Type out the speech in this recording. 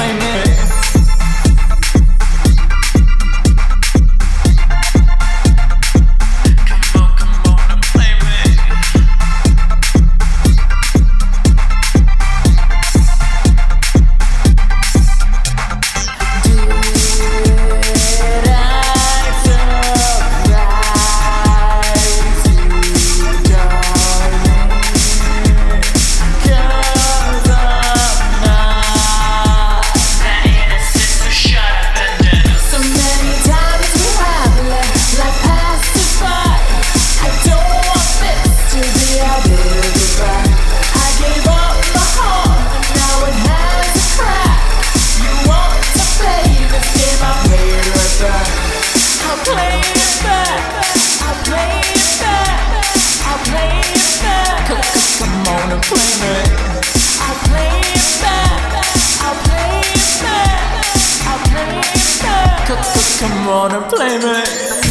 I know. Come on and play me.